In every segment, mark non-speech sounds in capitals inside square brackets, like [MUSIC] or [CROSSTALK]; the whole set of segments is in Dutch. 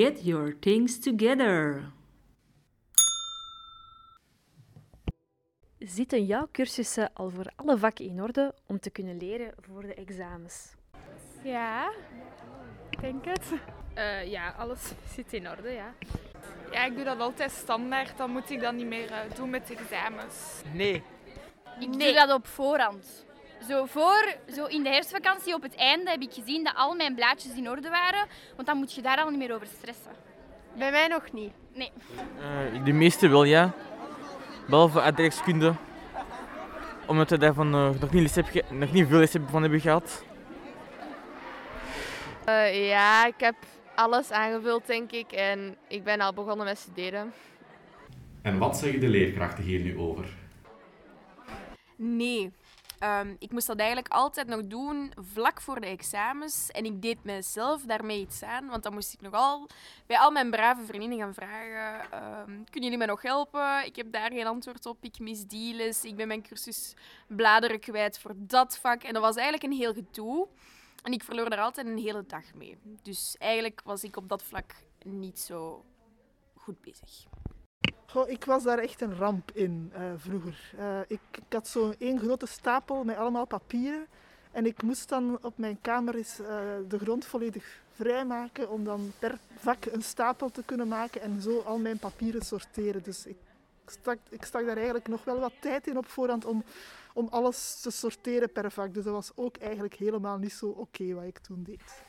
Get your things together. Zitten jouw cursussen al voor alle vakken in orde om te kunnen leren voor de examens? Ja, ik denk het. Uh, ja, alles [LAUGHS] zit in orde, ja. Ja, ik doe dat altijd standaard. Dan moet ik dat niet meer uh, doen met examens. Nee. Ik nee. doe dat op voorhand. Zo, voor, zo in de herfstvakantie op het einde heb ik gezien dat al mijn blaadjes in orde waren. Want dan moet je daar al niet meer over stressen. Bij mij nog niet. Nee. Uh, de meeste wel, ja. Behalve aardrijkskunde. Omdat we daarvan uh, nog, niet heb nog niet veel les van hebben gehad. Uh, ja, ik heb alles aangevuld, denk ik. En ik ben al begonnen met studeren. En wat zeggen de leerkrachten hier nu over? Nee, Um, ik moest dat eigenlijk altijd nog doen vlak voor de examens. En ik deed mezelf daarmee iets aan. Want dan moest ik nogal bij al mijn brave vriendinnen gaan vragen: um, Kunnen jullie mij nog helpen? Ik heb daar geen antwoord op. Ik mis die les. Ik ben mijn cursus bladeren kwijt voor dat vak. En dat was eigenlijk een heel gedoe. En ik verloor daar altijd een hele dag mee. Dus eigenlijk was ik op dat vlak niet zo goed bezig. Goh, ik was daar echt een ramp in uh, vroeger. Uh, ik, ik, had zo'n één grote stapel met allemaal papieren. En ik moest dan op mijn kamer uh, de grond volledig vrijmaken om dan per vak een stapel te kunnen maken en zo al mijn papieren sorteren. Dus ik stak, ik stak daar eigenlijk nog wel wat tijd in op voorhand om, om alles te sorteren per vak. Dus dat was ook eigenlijk helemaal niet zo oké wat ik toen deed.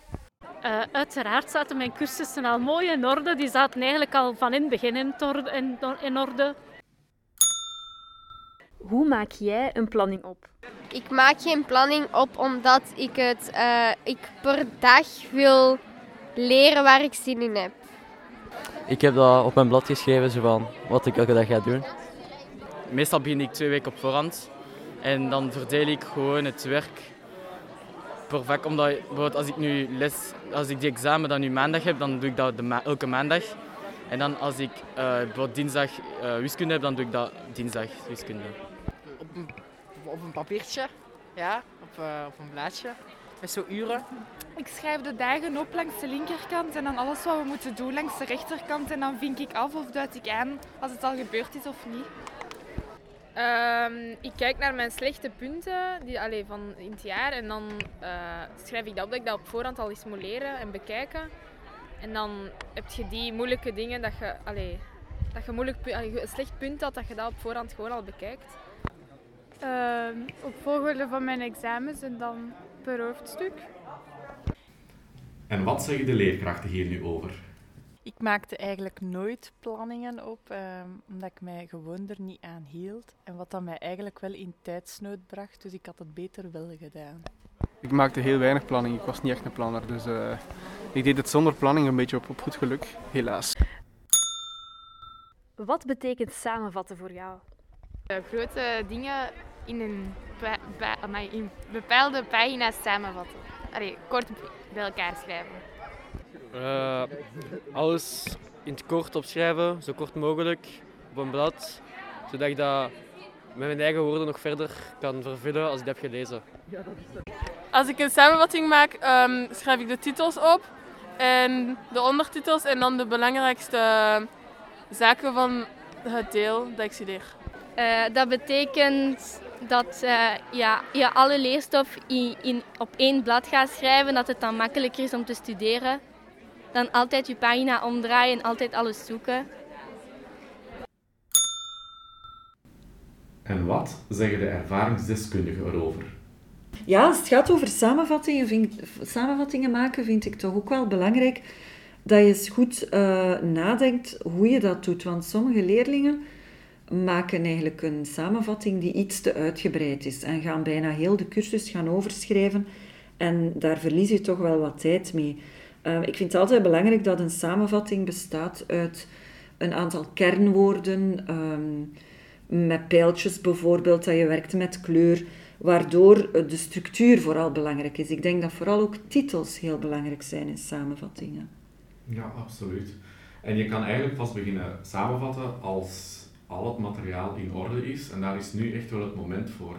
Uh, uiteraard zaten mijn cursussen al mooi in orde. Die zaten eigenlijk al van in het begin in orde. Hoe maak jij een planning op? Ik maak geen planning op omdat ik het uh, ik per dag wil leren waar ik zin in heb. Ik heb dat op mijn blad geschreven, zo van wat ik elke dag ga doen. Meestal begin ik twee weken op voorhand. En dan verdeel ik gewoon het werk per vak. Omdat bijvoorbeeld als ik nu les, als ik die examen dan nu maandag heb, dan doe ik dat de ma elke maandag. En dan als ik uh, bijvoorbeeld dinsdag uh, wiskunde heb, dan doe ik dat dinsdag wiskunde. Op een, op een papiertje, ja, op, uh, op een blaadje, met zo uren. Ik schrijf de dagen op langs de linkerkant en dan alles wat we moeten doen langs de rechterkant. En dan vink ik af of duid ik aan als het al gebeurd is of niet. Um, ik kijk naar mijn slechte punten die, allee, van in het jaar en dan uh, schrijf ik dat op dat ik dat op voorhand al eens moet leren en bekijken. En dan heb je die moeilijke dingen dat je, allee, dat je moeilijk, allee, een slecht punt had, dat je dat op voorhand gewoon al bekijkt. Uh, op volgorde van mijn examens en dan per hoofdstuk. En wat zeggen de leerkrachten hier nu over? Ik maakte eigenlijk nooit planningen op, eh, omdat ik mij gewoon er niet aan hield. En wat dat mij eigenlijk wel in tijdsnood bracht, dus ik had het beter wel gedaan. Ik maakte heel weinig planning, ik was niet echt een planner. Dus uh, ik deed het zonder planning een beetje op, op goed geluk, helaas. Wat betekent samenvatten voor jou? Uh, grote dingen in een in bepaalde pagina's samenvatten. Allee, kort bij elkaar schrijven. Uh, alles in het kort opschrijven, zo kort mogelijk, op een blad, zodat ik dat met mijn eigen woorden nog verder kan vervullen als ik dat heb gelezen. Als ik een samenvatting maak, um, schrijf ik de titels op en de ondertitels en dan de belangrijkste zaken van het deel dat ik studeer. Uh, dat betekent dat uh, ja, je alle leerstof in, in, op één blad gaat schrijven, dat het dan makkelijker is om te studeren dan altijd je pagina omdraaien en altijd alles zoeken. En wat zeggen de ervaringsdeskundigen erover? Ja, als het gaat over samenvattingen, vind, samenvattingen maken, vind ik toch ook wel belangrijk dat je eens goed uh, nadenkt hoe je dat doet. Want sommige leerlingen maken eigenlijk een samenvatting die iets te uitgebreid is en gaan bijna heel de cursus gaan overschrijven. En daar verlies je toch wel wat tijd mee. Ehm, ik vind het altijd belangrijk dat een samenvatting bestaat uit een aantal kernwoorden, um, met pijltjes bijvoorbeeld, dat je werkt met kleur, waardoor de structuur vooral belangrijk is. Ik denk dat vooral ook titels heel belangrijk zijn in samenvattingen. Ja, absoluut. En je kan eigenlijk vast beginnen samenvatten als al het materiaal in orde is. En daar is nu echt wel het moment voor.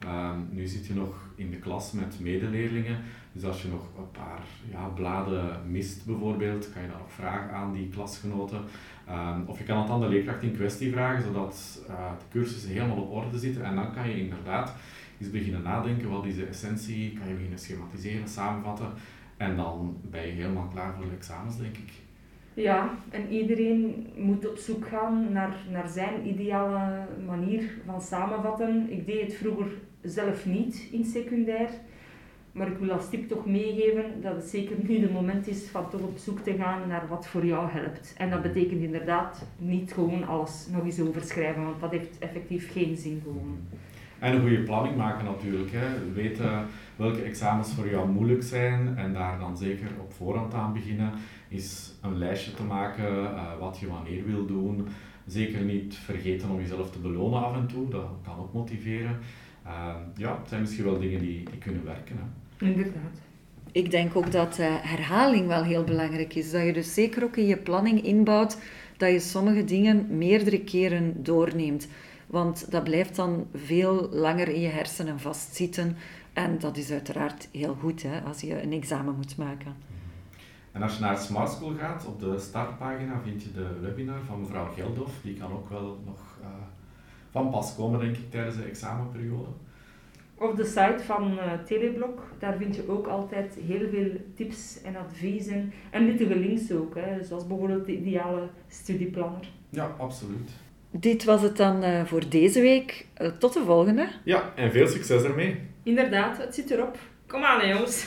Ehm, nu zit je nog in de klas met medeleerlingen, dus als je nog een paar ja, bladen mist bijvoorbeeld, kan je dan nog vragen aan die klasgenoten. Ehm, of je kan het aan de leerkracht in kwestie vragen, zodat uh, de cursussen helemaal op orde zitten. En dan kan je inderdaad eens beginnen nadenken, wat is de essentie, kan je beginnen schematiseren, samenvatten. En dan ben je helemaal klaar voor de examens, denk ik. Ja, en iedereen moet op zoek gaan naar, naar zijn ideale manier van samenvatten. Ik deed het vroeger zelf niet in secundair. Maar ik wil als tip toch meegeven dat het zeker nu de moment is van toch op zoek te gaan naar wat voor jou helpt. En dat betekent inderdaad niet gewoon alles nog eens overschrijven, want dat heeft effectief geen zin gewoon. En een goede planning maken natuurlijk. Hè. Weten welke examens voor jou moeilijk zijn en daar dan zeker op voorhand aan beginnen. Is een lijstje te maken uh, wat je wanneer wil doen. Zeker niet vergeten om jezelf te belonen af en toe, dat kan ook motiveren. Uh, ja, het zijn misschien wel dingen die, die kunnen werken. Hè. Inderdaad. Ik denk ook dat uh, herhaling wel heel belangrijk is. Dat je dus zeker ook in je planning inbouwt dat je sommige dingen meerdere keren doorneemt. Want dat blijft dan veel langer in je hersenen vastzitten. En dat is uiteraard heel goed hè, als je een examen moet maken. En als je naar Smart School gaat, op de startpagina vind je de webinar van mevrouw Geldof. Die kan ook wel nog uh, van pas komen, denk ik, tijdens de examenperiode. Op de site van uh, Teleblok, daar vind je ook altijd heel veel tips en adviezen. En nuttige links ook, hè, zoals bijvoorbeeld de ideale studieplanner. Ja, absoluut. Dit was het dan uh, voor deze week. Uh, tot de volgende. Ja, en veel succes ermee. Inderdaad, het zit erop. Kom aan, jongens.